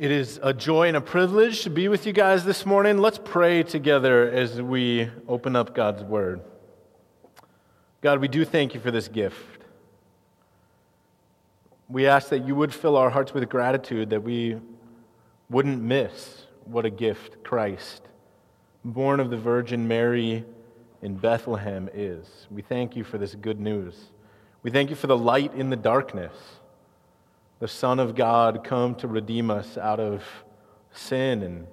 It is a joy and a privilege to be with you guys this morning. Let's pray together as we open up God's Word. God, we do thank you for this gift. We ask that you would fill our hearts with gratitude, that we wouldn't miss what a gift Christ, born of the Virgin Mary in Bethlehem, is. We thank you for this good news. We thank you for the light in the darkness the Son of God come to redeem us out of sin and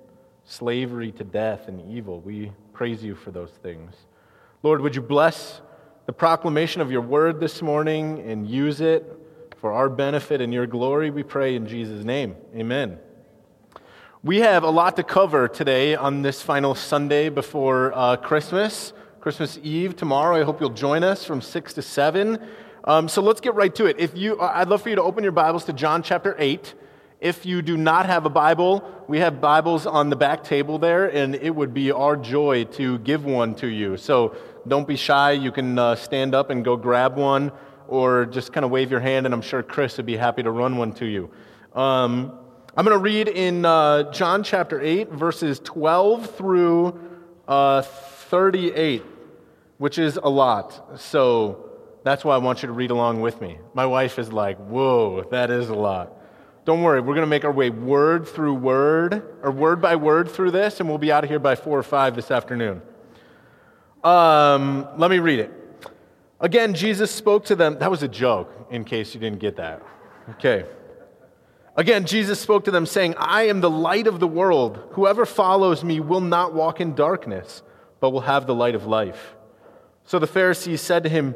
slavery to death and evil. We praise you for those things. Lord, would you bless the proclamation of your word this morning and use it for our benefit and your glory? We pray in Jesus' name. Amen. We have a lot to cover today on this final Sunday before uh, Christmas, Christmas Eve tomorrow. I hope you'll join us from 6 to 7. Um, so let's get right to it. If you, uh, I'd love for you to open your Bibles to John chapter 8. If you do not have a Bible, we have Bibles on the back table there, and it would be our joy to give one to you. So don't be shy. You can uh, stand up and go grab one, or just kind of wave your hand, and I'm sure Chris would be happy to run one to you. Um, I'm going to read in uh, John chapter 8, verses 12 through uh, 38, which is a lot. So that's why I want you to read along with me. My wife is like, whoa, that is a lot. Don't worry, we're going to make our way word through word, or word by word through this, and we'll be out of here by four or five this afternoon. Um, let me read it. Again, Jesus spoke to them. That was a joke, in case you didn't get that. Okay. Again, Jesus spoke to them, saying, I am the light of the world. Whoever follows me will not walk in darkness, but will have the light of life. So the Pharisees said to him,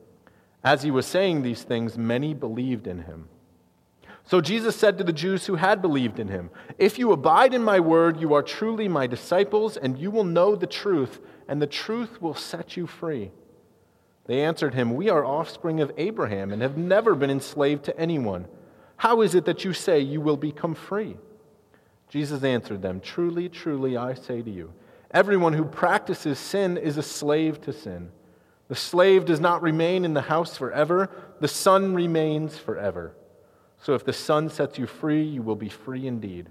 As he was saying these things, many believed in him. So Jesus said to the Jews who had believed in him, If you abide in my word, you are truly my disciples, and you will know the truth, and the truth will set you free. They answered him, We are offspring of Abraham and have never been enslaved to anyone. How is it that you say you will become free? Jesus answered them, Truly, truly, I say to you, everyone who practices sin is a slave to sin. The slave does not remain in the house forever, the son remains forever. So if the son sets you free, you will be free indeed.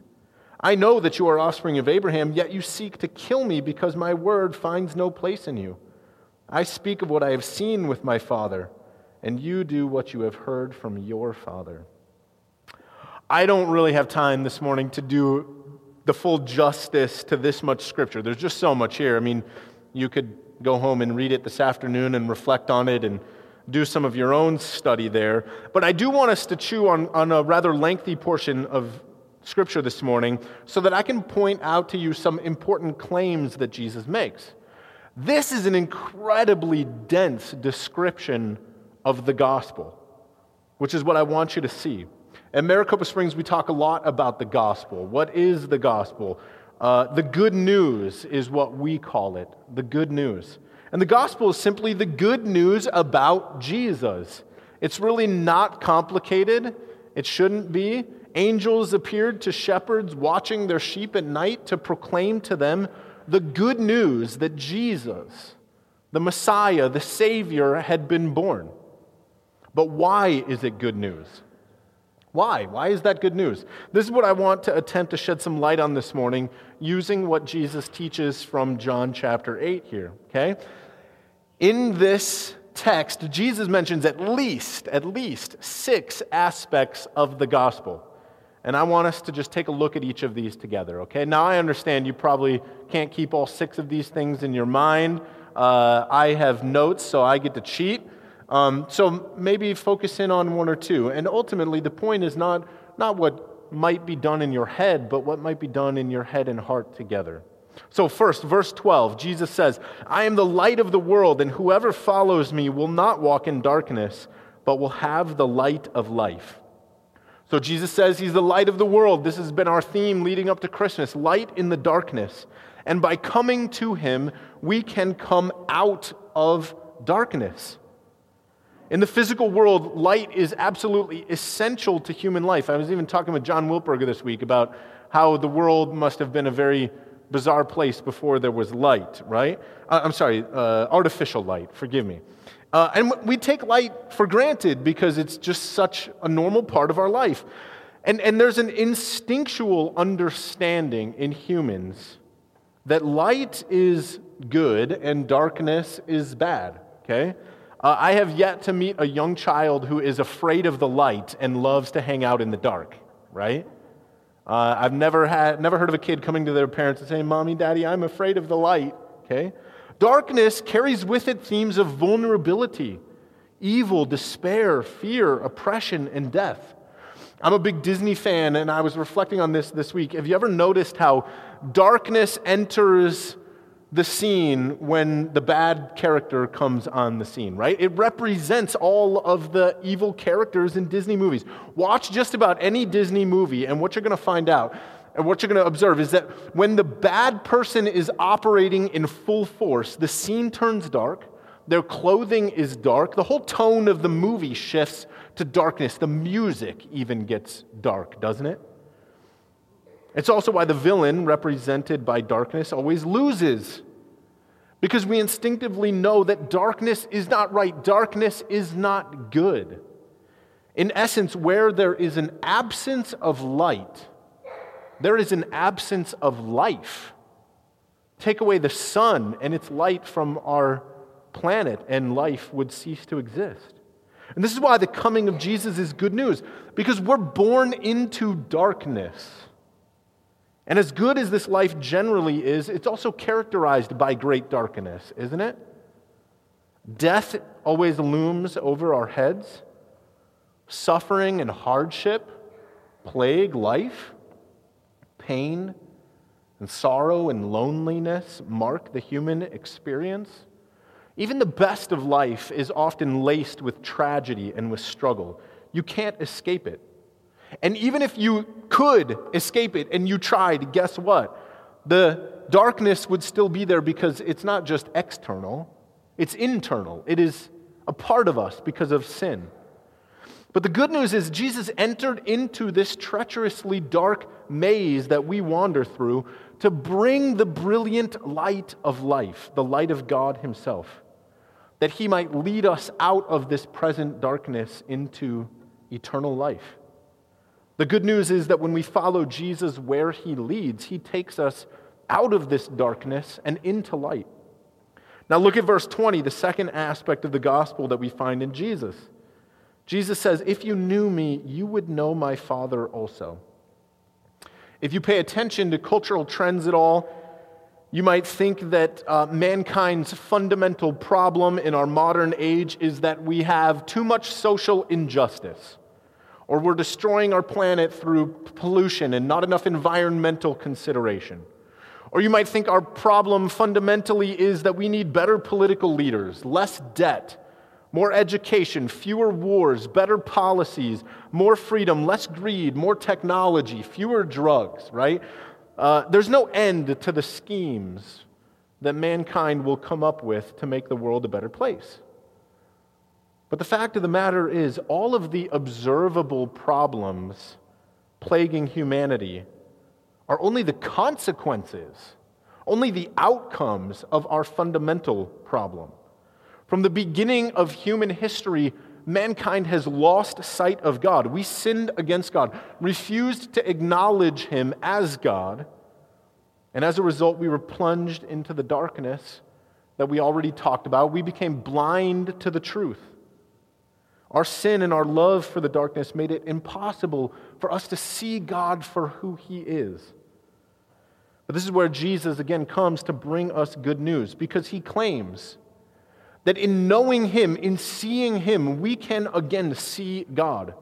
I know that you are offspring of Abraham, yet you seek to kill me because my word finds no place in you. I speak of what I have seen with my father, and you do what you have heard from your father. I don't really have time this morning to do the full justice to this much scripture. There's just so much here. I mean, you could go home and read it this afternoon and reflect on it and do some of your own study there. But I do want us to chew on, on a rather lengthy portion of Scripture this morning so that I can point out to you some important claims that Jesus makes. This is an incredibly dense description of the gospel, which is what I want you to see. At Maricopa Springs, we talk a lot about the gospel. What is the gospel? Uh, the good news is what we call it the good news. And the gospel is simply the good news about Jesus. It's really not complicated. It shouldn't be. Angels appeared to shepherds watching their sheep at night to proclaim to them the good news that Jesus, the Messiah, the Savior, had been born. But why is it good news? Why? Why is that good news? This is what I want to attempt to shed some light on this morning using what Jesus teaches from John chapter 8 here, okay? In this text, Jesus mentions at least, at least six aspects of the gospel. And I want us to just take a look at each of these together, okay? Now, I understand you probably can't keep all six of these things in your mind. Uh, I have notes, so I get to cheat. Um, so maybe focus in on one or two. And ultimately, the point is not, not what might be done in your head, but what might be done in your head and heart together. So, first, verse 12, Jesus says, I am the light of the world, and whoever follows me will not walk in darkness, but will have the light of life. So, Jesus says he's the light of the world. This has been our theme leading up to Christmas light in the darkness. And by coming to him, we can come out of darkness. In the physical world, light is absolutely essential to human life. I was even talking with John Wilperger this week about how the world must have been a very bizarre place before there was light, right? Uh, I'm sorry, uh, artificial light, forgive me. Uh, and we take light for granted because it's just such a normal part of our life. And, and there's an instinctual understanding in humans that light is good and darkness is bad, okay? Uh, I have yet to meet a young child who is afraid of the light and loves to hang out in the dark, right? Uh, I've never, had, never heard of a kid coming to their parents and saying, Mommy, Daddy, I'm afraid of the light, okay? Darkness carries with it themes of vulnerability, evil, despair, fear, oppression, and death. I'm a big Disney fan, and I was reflecting on this this week. Have you ever noticed how darkness enters the scene when the bad character comes on the scene, right? It represents all of the evil characters in Disney movies. Watch just about any Disney movie, and what you're going to find out and what you're going to observe is that when the bad person is operating in full force, the scene turns dark, their clothing is dark, the whole tone of the movie shifts to darkness. The music even gets dark, doesn't it? It's also why the villain, represented by darkness, always loses. Because we instinctively know that darkness is not right, darkness is not good. In essence, where there is an absence of light, there is an absence of life. Take away the sun and its light from our planet, and life would cease to exist. And this is why the coming of Jesus is good news, because we're born into darkness. And as good as this life generally is, it's also characterized by great darkness, isn't it? Death always looms over our heads. Suffering and hardship plague life. Pain and sorrow and loneliness mark the human experience. Even the best of life is often laced with tragedy and with struggle. You can't escape it. And even if you could escape it and you tried, guess what? The darkness would still be there because it's not just external, it's internal. It is a part of us because of sin. But the good news is, Jesus entered into this treacherously dark maze that we wander through to bring the brilliant light of life, the light of God Himself, that He might lead us out of this present darkness into eternal life. The good news is that when we follow Jesus where he leads, he takes us out of this darkness and into light. Now, look at verse 20, the second aspect of the gospel that we find in Jesus. Jesus says, If you knew me, you would know my Father also. If you pay attention to cultural trends at all, you might think that uh, mankind's fundamental problem in our modern age is that we have too much social injustice or we're destroying our planet through pollution and not enough environmental consideration. Or you might think our problem fundamentally is that we need better political leaders, less debt, more education, fewer wars, better policies, more freedom, less greed, more technology, fewer drugs, right? Uh, there's no end to the schemes that mankind will come up with to make the world a better place. But the fact of the matter is, all of the observable problems plaguing humanity are only the consequences, only the outcomes of our fundamental problem. From the beginning of human history, mankind has lost sight of God. We sinned against God, refused to acknowledge Him as God, and as a result, we were plunged into the darkness that we already talked about. We became blind to the truth. Our sin and our love for the darkness made it impossible for us to see God for who He is. But this is where Jesus again comes to bring us good news because He claims that in knowing Him, in seeing Him, we can again see God.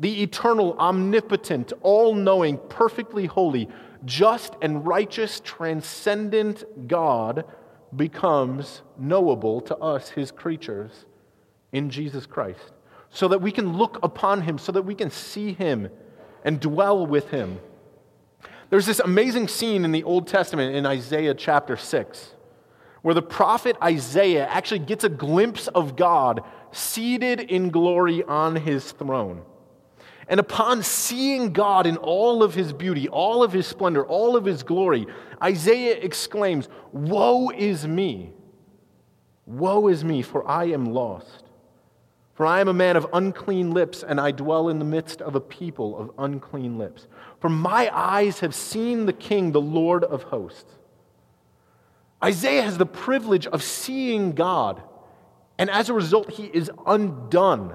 The eternal, omnipotent, all knowing, perfectly holy, just and righteous, transcendent God becomes knowable to us, His creatures in Jesus Christ, so that we can look upon him, so that we can see him and dwell with him. There's this amazing scene in the Old Testament in Isaiah chapter 6 where the prophet Isaiah actually gets a glimpse of God seated in glory on his throne. And upon seeing God in all of his beauty, all of his splendor, all of his glory, Isaiah exclaims, Woe is me! Woe is me, for I am lost. For I am a man of unclean lips, and I dwell in the midst of a people of unclean lips. For my eyes have seen the King, the Lord of hosts. Isaiah has the privilege of seeing God, and as a result, he is undone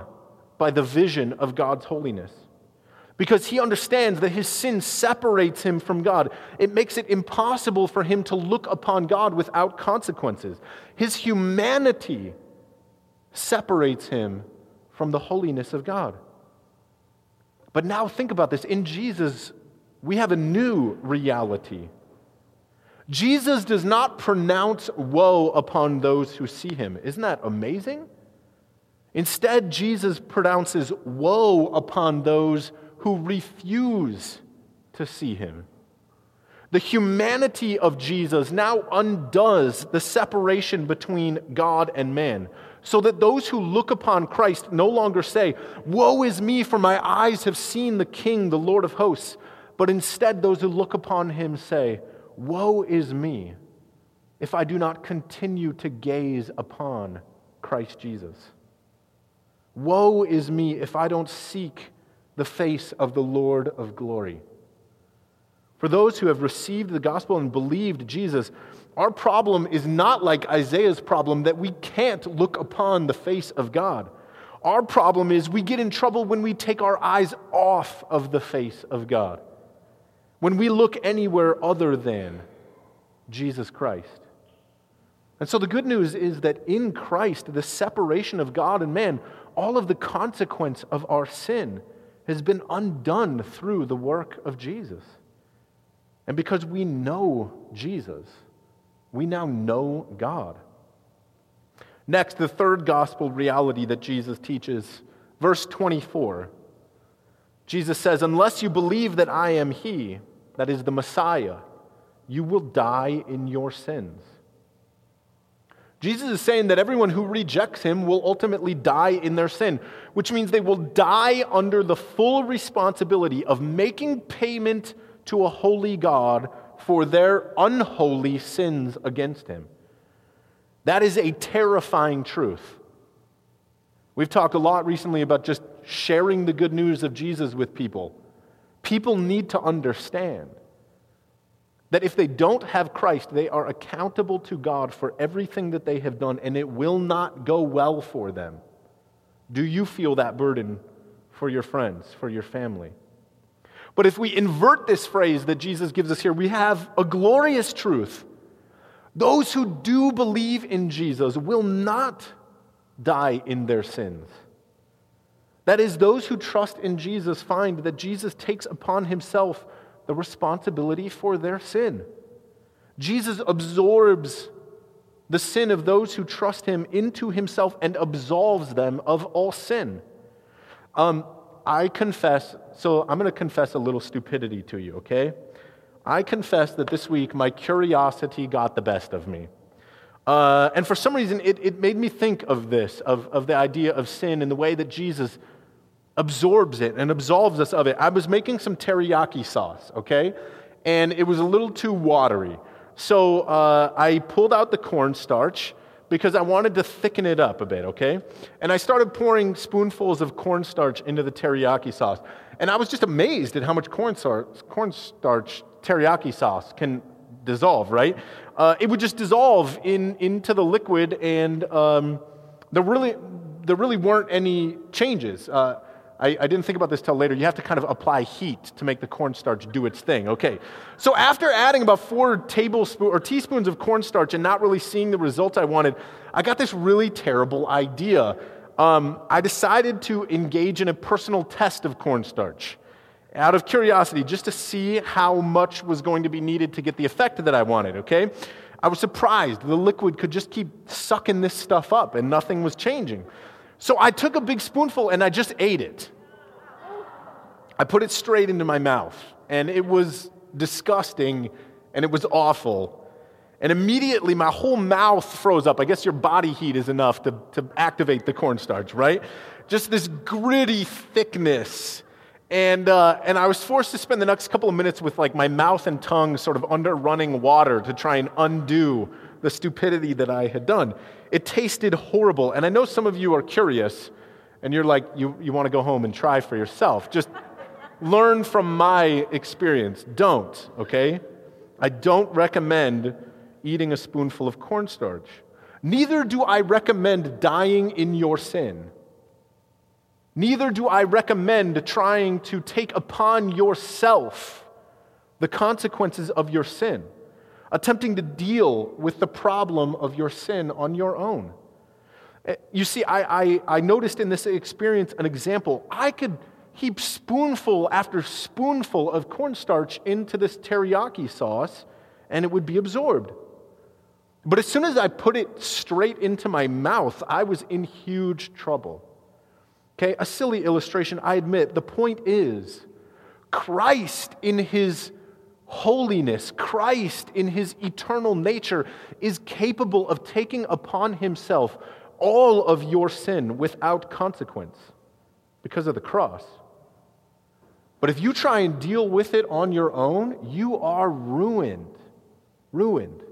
by the vision of God's holiness. Because he understands that his sin separates him from God. It makes it impossible for him to look upon God without consequences. His humanity separates him from the holiness of God. But now think about this. In Jesus, we have a new reality. Jesus does not pronounce woe upon those who see him. Isn't that amazing? Instead, Jesus pronounces woe upon those who refuse to see him. The humanity of Jesus now undoes the separation between God and man, so that those who look upon Christ no longer say, Woe is me, for my eyes have seen the King, the Lord of hosts, but instead those who look upon him say, Woe is me, if I do not continue to gaze upon Christ Jesus. Woe is me if I don't seek the face of the Lord of glory. For those who have received the gospel and believed Jesus, our problem is not like Isaiah's problem that we can't look upon the face of God. Our problem is we get in trouble when we take our eyes off of the face of God, when we look anywhere other than Jesus Christ. And so the good news is that in Christ, the separation of God and man, all of the consequence of our sin has been undone through the work of Jesus. And because we know Jesus, we now know God. Next, the third gospel reality that Jesus teaches, verse 24. Jesus says, Unless you believe that I am He, that is the Messiah, you will die in your sins. Jesus is saying that everyone who rejects him will ultimately die in their sin, which means they will die under the full responsibility of making payment to a holy God for their unholy sins against him. That is a terrifying truth. We've talked a lot recently about just sharing the good news of Jesus with people. People need to understand that if they don't have Christ, they are accountable to God for everything that they have done, and it will not go well for them. Do you feel that burden for your friends, for your family? But if we invert this phrase that Jesus gives us here, we have a glorious truth. Those who do believe in Jesus will not die in their sins. That is, those who trust in Jesus find that Jesus takes upon himself the responsibility for their sin. Jesus absorbs the sin of those who trust him into himself and absolves them of all sin. Um, I confess, so I'm going to confess a little stupidity to you, okay? I confess that this week my curiosity got the best of me. Uh, and for some reason, it, it made me think of this, of, of the idea of sin and the way that Jesus absorbs it and absolves us of it. I was making some teriyaki sauce, okay? And it was a little too watery. So uh, I pulled out the cornstarch because I wanted to thicken it up a bit, okay? And I started pouring spoonfuls of cornstarch into the teriyaki sauce. And I was just amazed at how much cornstarch, cornstarch teriyaki sauce can dissolve, right? Uh, it would just dissolve in, into the liquid, and um, there, really, there really weren't any changes. Uh, I, I, didn't think about this till later. You have to kind of apply heat to make the cornstarch do its thing. Okay. So after adding about four tablespoons or teaspoons of cornstarch and not really seeing the results I wanted, I got this really terrible idea. Um, I decided to engage in a personal test of cornstarch out of curiosity, just to see how much was going to be needed to get the effect that I wanted, okay? I was surprised. The liquid could just keep sucking this stuff up and nothing was changing. So I took a big spoonful and I just ate it. I put it straight into my mouth, and it was disgusting and it was awful. And immediately my whole mouth froze up. I guess your body heat is enough to, to activate the cornstarch, right? Just this gritty thickness. And, uh, and I was forced to spend the next couple of minutes with like my mouth and tongue sort of under running water to try and undo the stupidity that I had done. It tasted horrible. And I know some of you are curious and you're like, you, you want to go home and try for yourself. Just learn from my experience. Don't, okay? I don't recommend eating a spoonful of cornstarch. Neither do I recommend dying in your sin. Neither do I recommend trying to take upon yourself the consequences of your sin attempting to deal with the problem of your sin on your own. Eh, you see, I, I, I noticed in this experience an example. I could heap spoonful after spoonful of cornstarch into this teriyaki sauce and it would be absorbed. But as soon as I put it straight into my mouth, I was in huge trouble. Okay, a silly illustration, I admit. The point is, Christ in his holiness, Christ in his eternal nature is capable of taking upon himself all of your sin without consequence because of the cross. But if you try and deal with it on your own, you are ruined. Ruined.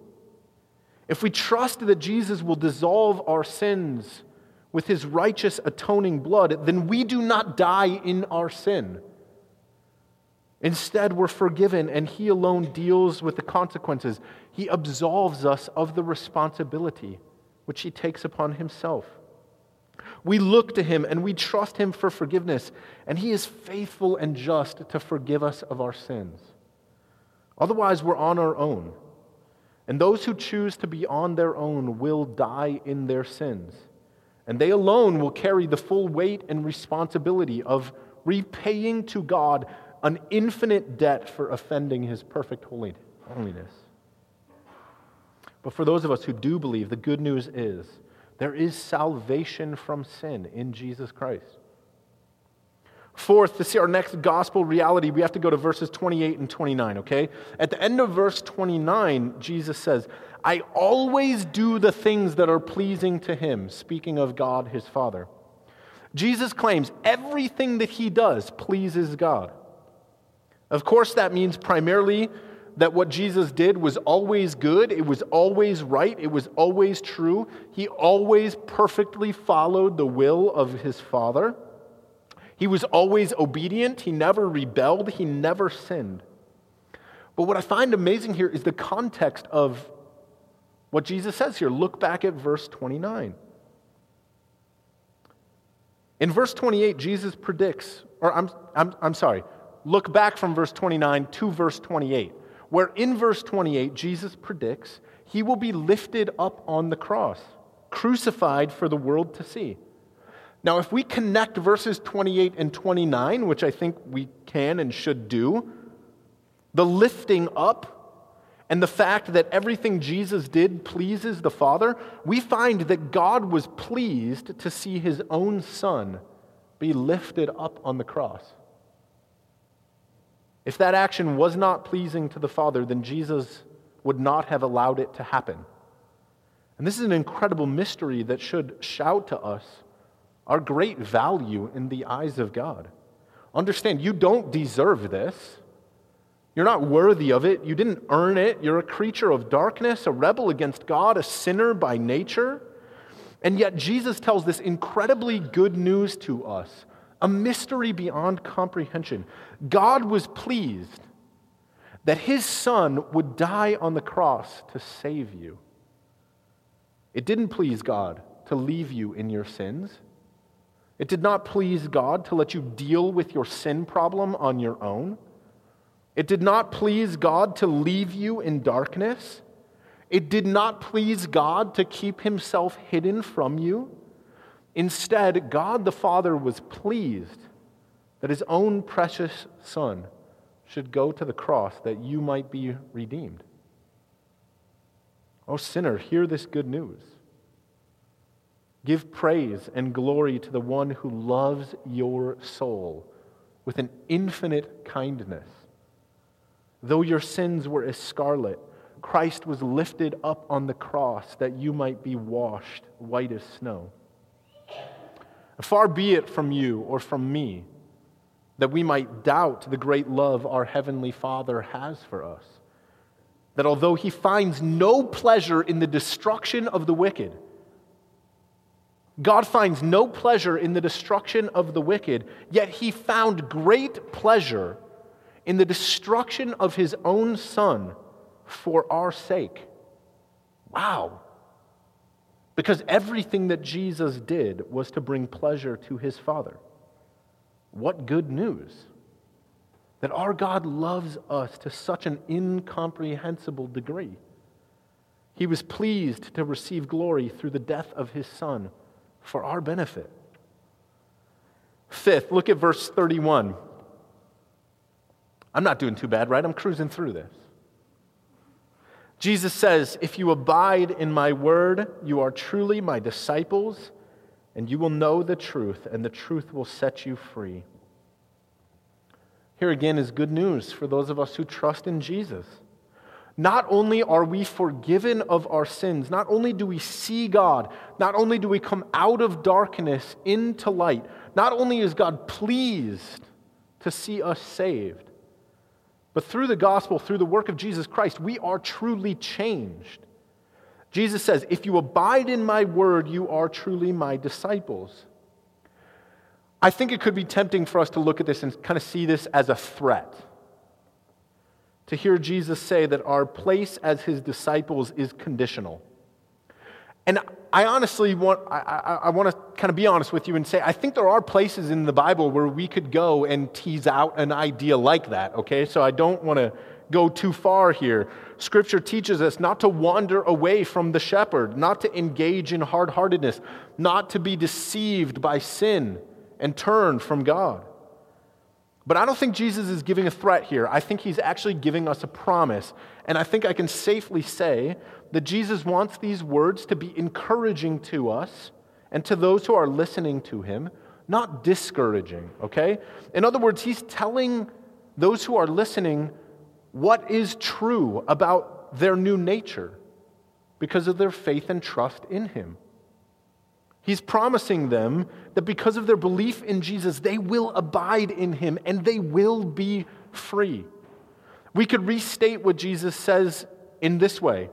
If we trust that Jesus will dissolve our sins with his righteous atoning blood, then we do not die in our sin. Instead, we're forgiven, and He alone deals with the consequences. He absolves us of the responsibility which He takes upon Himself. We look to Him and we trust Him for forgiveness, and He is faithful and just to forgive us of our sins. Otherwise, we're on our own. And those who choose to be on their own will die in their sins. And they alone will carry the full weight and responsibility of repaying to God an infinite debt for offending his perfect holiness. But for those of us who do believe, the good news is there is salvation from sin in Jesus Christ. Fourth, to see our next gospel reality, we have to go to verses 28 and 29, okay? At the end of verse 29, Jesus says, I always do the things that are pleasing to him, speaking of God his Father. Jesus claims everything that he does pleases God. Of course, that means primarily that what Jesus did was always good, it was always right, it was always true. He always perfectly followed the will of his Father. He was always obedient, he never rebelled, he never sinned. But what I find amazing here is the context of what Jesus says here. Look back at verse 29. In verse 28, Jesus predicts, or I'm, I'm, I'm sorry, look back from verse 29 to verse 28, where in verse 28, Jesus predicts he will be lifted up on the cross, crucified for the world to see. Now, if we connect verses 28 and 29, which I think we can and should do, the lifting up and the fact that everything Jesus did pleases the Father, we find that God was pleased to see his own Son be lifted up on the cross. If that action was not pleasing to the Father, then Jesus would not have allowed it to happen. And this is an incredible mystery that should shout to us our great value in the eyes of God. Understand, you don't deserve this. You're not worthy of it. You didn't earn it. You're a creature of darkness, a rebel against God, a sinner by nature. And yet, Jesus tells this incredibly good news to us, a mystery beyond comprehension. God was pleased that his son would die on the cross to save you. It didn't please God to leave you in your sins. It did not please God to let you deal with your sin problem on your own. It did not please God to leave you in darkness. It did not please God to keep himself hidden from you. Instead, God the Father was pleased that his own precious Son should go to the cross that you might be redeemed. Oh, sinner, hear this good news. Give praise and glory to the one who loves your soul with an infinite kindness Though your sins were as scarlet, Christ was lifted up on the cross that you might be washed white as snow. Far be it from you or from me that we might doubt the great love our Heavenly Father has for us. That although He finds no pleasure in the destruction of the wicked, God finds no pleasure in the destruction of the wicked, yet He found great pleasure in the destruction of his own son for our sake. Wow. Because everything that Jesus did was to bring pleasure to his Father. What good news! That our God loves us to such an incomprehensible degree. He was pleased to receive glory through the death of his Son for our benefit. Fifth, look at verse 31. I'm not doing too bad, right? I'm cruising through this. Jesus says, If you abide in my word, you are truly my disciples, and you will know the truth, and the truth will set you free. Here again is good news for those of us who trust in Jesus. Not only are we forgiven of our sins, not only do we see God, not only do we come out of darkness into light, not only is God pleased to see us saved, but through the gospel, through the work of Jesus Christ, we are truly changed. Jesus says, If you abide in my word, you are truly my disciples. I think it could be tempting for us to look at this and kind of see this as a threat. To hear Jesus say that our place as his disciples is conditional. And I honestly want, I, I, I, want to kind of be honest with you and say, I think there are places in the Bible where we could go and tease out an idea like that, okay? So I don't want to go too far here. Scripture teaches us not to wander away from the shepherd, not to engage in hard heartedness, not to be deceived by sin and turn from God. But I don't think Jesus is giving a threat here. I think he's actually giving us a promise. And I think I can safely say that Jesus wants these words to be encouraging to us and to those who are listening to him, not discouraging, okay? In other words, he's telling those who are listening what is true about their new nature because of their faith and trust in him. He's promising them that because of their belief in Jesus, they will abide in him and they will be free. We could restate what Jesus says in this way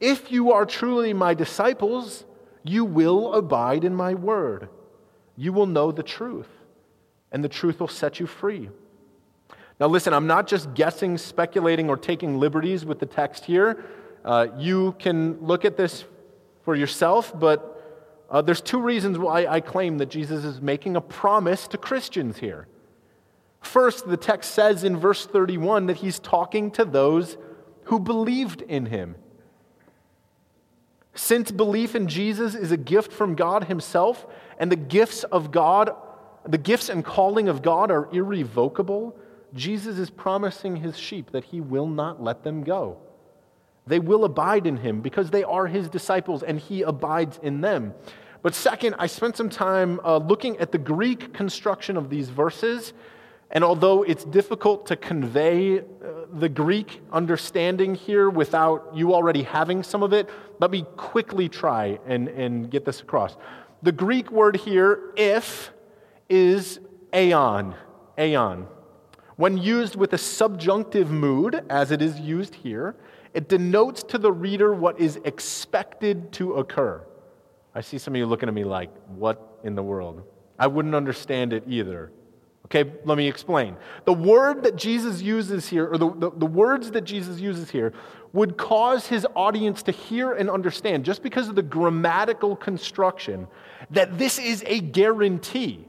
If you are truly my disciples, you will abide in my word. You will know the truth, and the truth will set you free. Now, listen, I'm not just guessing, speculating, or taking liberties with the text here. Uh, you can look at this for yourself, but uh, there's two reasons why I claim that Jesus is making a promise to Christians here. First, the text says in verse 31 that he's talking to those who believed in him. Since belief in Jesus is a gift from God himself, and the gifts of God, the gifts and calling of God are irrevocable, Jesus is promising his sheep that he will not let them go. They will abide in him because they are his disciples and he abides in them. But second, I spent some time uh, looking at the Greek construction of these verses. And although it's difficult to convey uh, the Greek understanding here without you already having some of it, let me quickly try and, and get this across. The Greek word here, if, is ean. Ean. When used with a subjunctive mood, as it is used here, it denotes to the reader what is expected to occur. I see some of you looking at me like, what in the world? I wouldn't understand it either. Okay, let me explain. The word that Jesus uses here, or the, the, the, words that Jesus uses here, would cause his audience to hear and understand, just because of the grammatical construction, that this is a guarantee.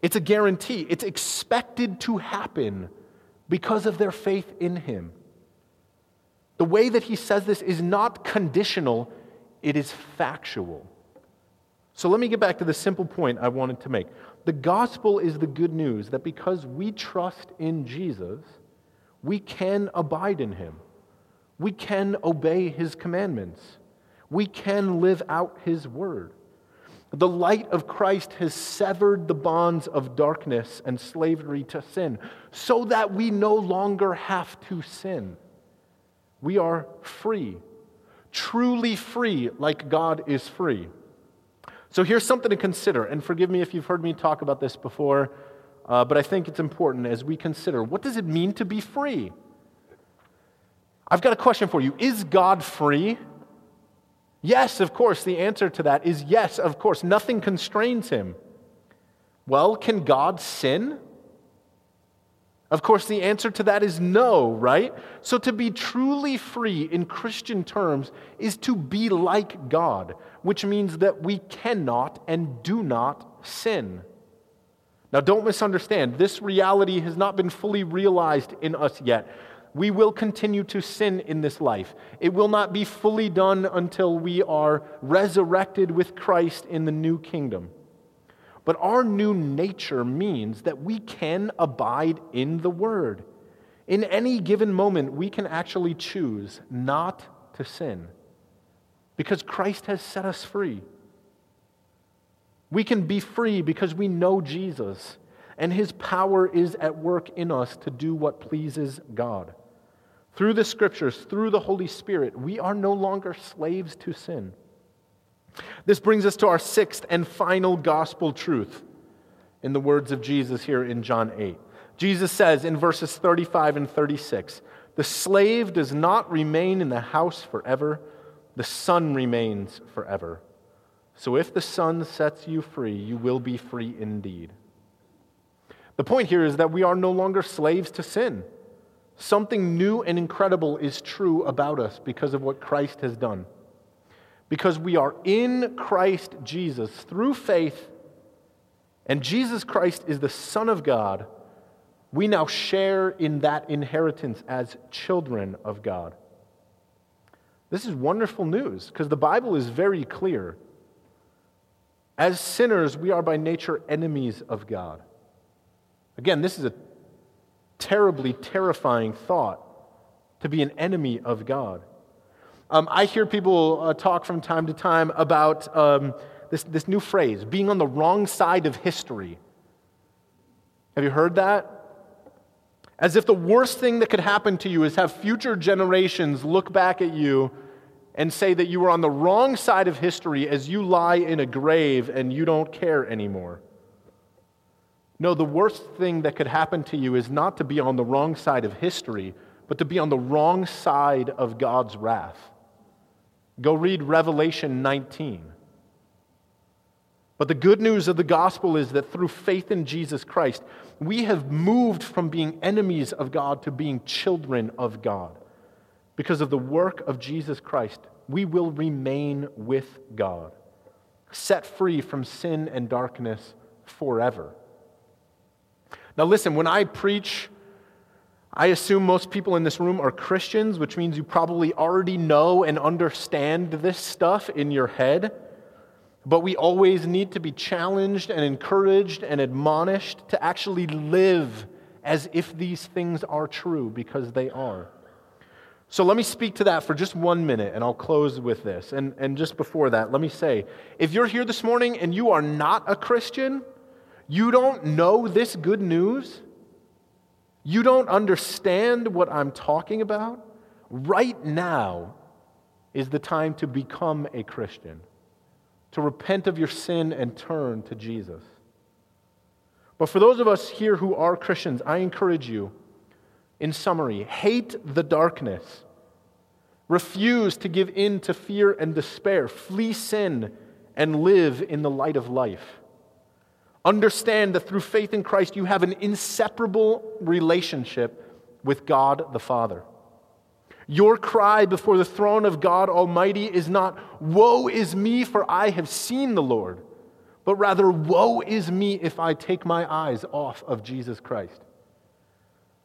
It's a guarantee. It's expected to happen because of their faith in him. The way that he says this is not conditional, it is factual. So let me get back to the simple point I wanted to make. The gospel is the good news that because we trust in Jesus, we can abide in him. We can obey his commandments. We can live out his word. The light of Christ has severed the bonds of darkness and slavery to sin so that we no longer have to sin. We are free, truly free, like God is free. So here's something to consider, and forgive me if you've heard me talk about this before, uh, but I think it's important as we consider what does it mean to be free? I've got a question for you Is God free? Yes, of course. The answer to that is yes, of course. Nothing constrains him. Well, can God sin? Of course, the answer to that is no, right? So, to be truly free in Christian terms is to be like God, which means that we cannot and do not sin. Now, don't misunderstand. This reality has not been fully realized in us yet. We will continue to sin in this life. It will not be fully done until we are resurrected with Christ in the new kingdom. But our new nature means that we can abide in the Word. In any given moment, we can actually choose not to sin because Christ has set us free. We can be free because we know Jesus and his power is at work in us to do what pleases God. Through the scriptures, through the Holy Spirit, we are no longer slaves to sin. This brings us to our sixth and final gospel truth in the words of Jesus here in John 8. Jesus says in verses 35 and 36 The slave does not remain in the house forever, the son remains forever. So if the son sets you free, you will be free indeed. The point here is that we are no longer slaves to sin. Something new and incredible is true about us because of what Christ has done because we are in Christ Jesus through faith, and Jesus Christ is the Son of God, we now share in that inheritance as children of God. This is wonderful news because the Bible is very clear. As sinners, we are by nature enemies of God. Again, this is a terribly terrifying thought to be an enemy of God. Um, I hear people uh, talk from time to time about um, this, this new phrase, being on the wrong side of history. Have you heard that? As if the worst thing that could happen to you is have future generations look back at you and say that you were on the wrong side of history as you lie in a grave and you don't care anymore. No, the worst thing that could happen to you is not to be on the wrong side of history, but to be on the wrong side of God's wrath. Go read Revelation 19. But the good news of the gospel is that through faith in Jesus Christ, we have moved from being enemies of God to being children of God. Because of the work of Jesus Christ, we will remain with God, set free from sin and darkness forever. Now, listen, when I preach I assume most people in this room are Christians, which means you probably already know and understand this stuff in your head. But we always need to be challenged and encouraged and admonished to actually live as if these things are true, because they are. So let me speak to that for just one minute, and I'll close with this. And, and just before that, let me say if you're here this morning and you are not a Christian, you don't know this good news, you don't understand what I'm talking about, right now is the time to become a Christian, to repent of your sin and turn to Jesus. But for those of us here who are Christians, I encourage you, in summary, hate the darkness. Refuse to give in to fear and despair. Flee sin and live in the light of life. Understand that through faith in Christ, you have an inseparable relationship with God the Father. Your cry before the throne of God Almighty is not, Woe is me, for I have seen the Lord but rather, woe is me if I take my eyes off of Jesus Christ.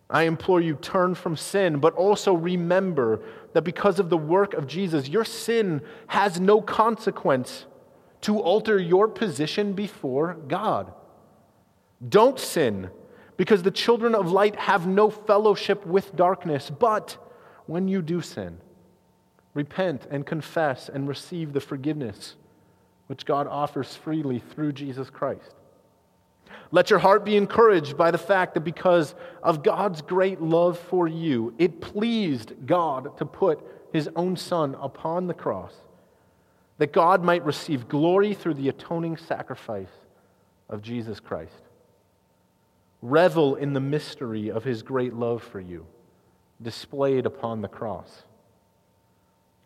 I implore you, turn from sin, but also remember that because of the work of Jesus, your sin has no consequence to alter your position before God. Don't sin, because the children of light have no fellowship with darkness. But when you do sin, repent and confess and receive the forgiveness which God offers freely through Jesus Christ. Let your heart be encouraged by the fact that because of God's great love for you, it pleased God to put his own Son upon the cross, that God might receive glory through the atoning sacrifice of Jesus Christ. Revel in the mystery of his great love for you, displayed upon the cross.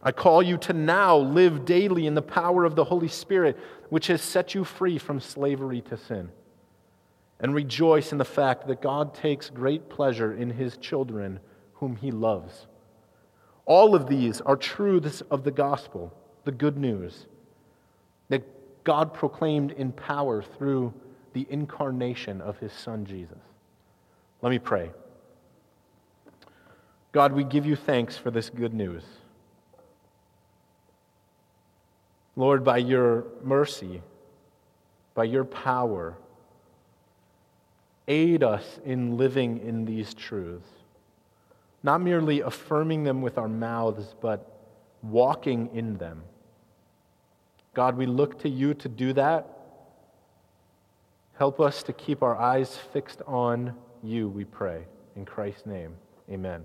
I call you to now live daily in the power of the Holy Spirit, which has set you free from slavery to sin. And rejoice in the fact that God takes great pleasure in his children whom he loves. All of these are truths of the gospel, the good news that God proclaimed in power through the incarnation of his son Jesus. Let me pray. God, we give you thanks for this good news. Lord, by your mercy, by your power, aid us in living in these truths, not merely affirming them with our mouths, but walking in them. God, we look to you to do that. Help us to keep our eyes fixed on you, we pray. In Christ's name, amen.